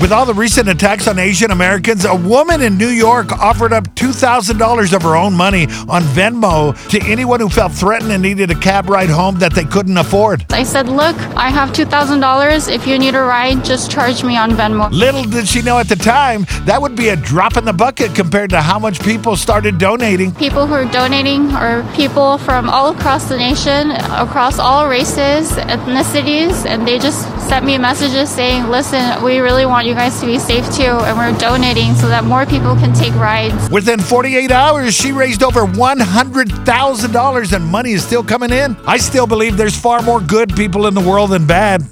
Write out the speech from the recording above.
With all the recent attacks on Asian Americans, a woman in New York offered up $2,000 of her own money on Venmo to anyone who felt threatened and needed a cab ride home that they couldn't afford. I said, Look, I have $2,000. If you need a ride, just charge me on Venmo. Little did she know at the time that would be a drop in the bucket compared to how much people started donating. People who are donating are people from all across the nation, across all races, ethnicities, and they just sent me messages saying, Listen, we really want you guys to be safe too, and we're donating so that more people can take rides. Within 48 hours, she raised over $100,000 and money is still coming in. I still believe there's far more good people in the world than bad.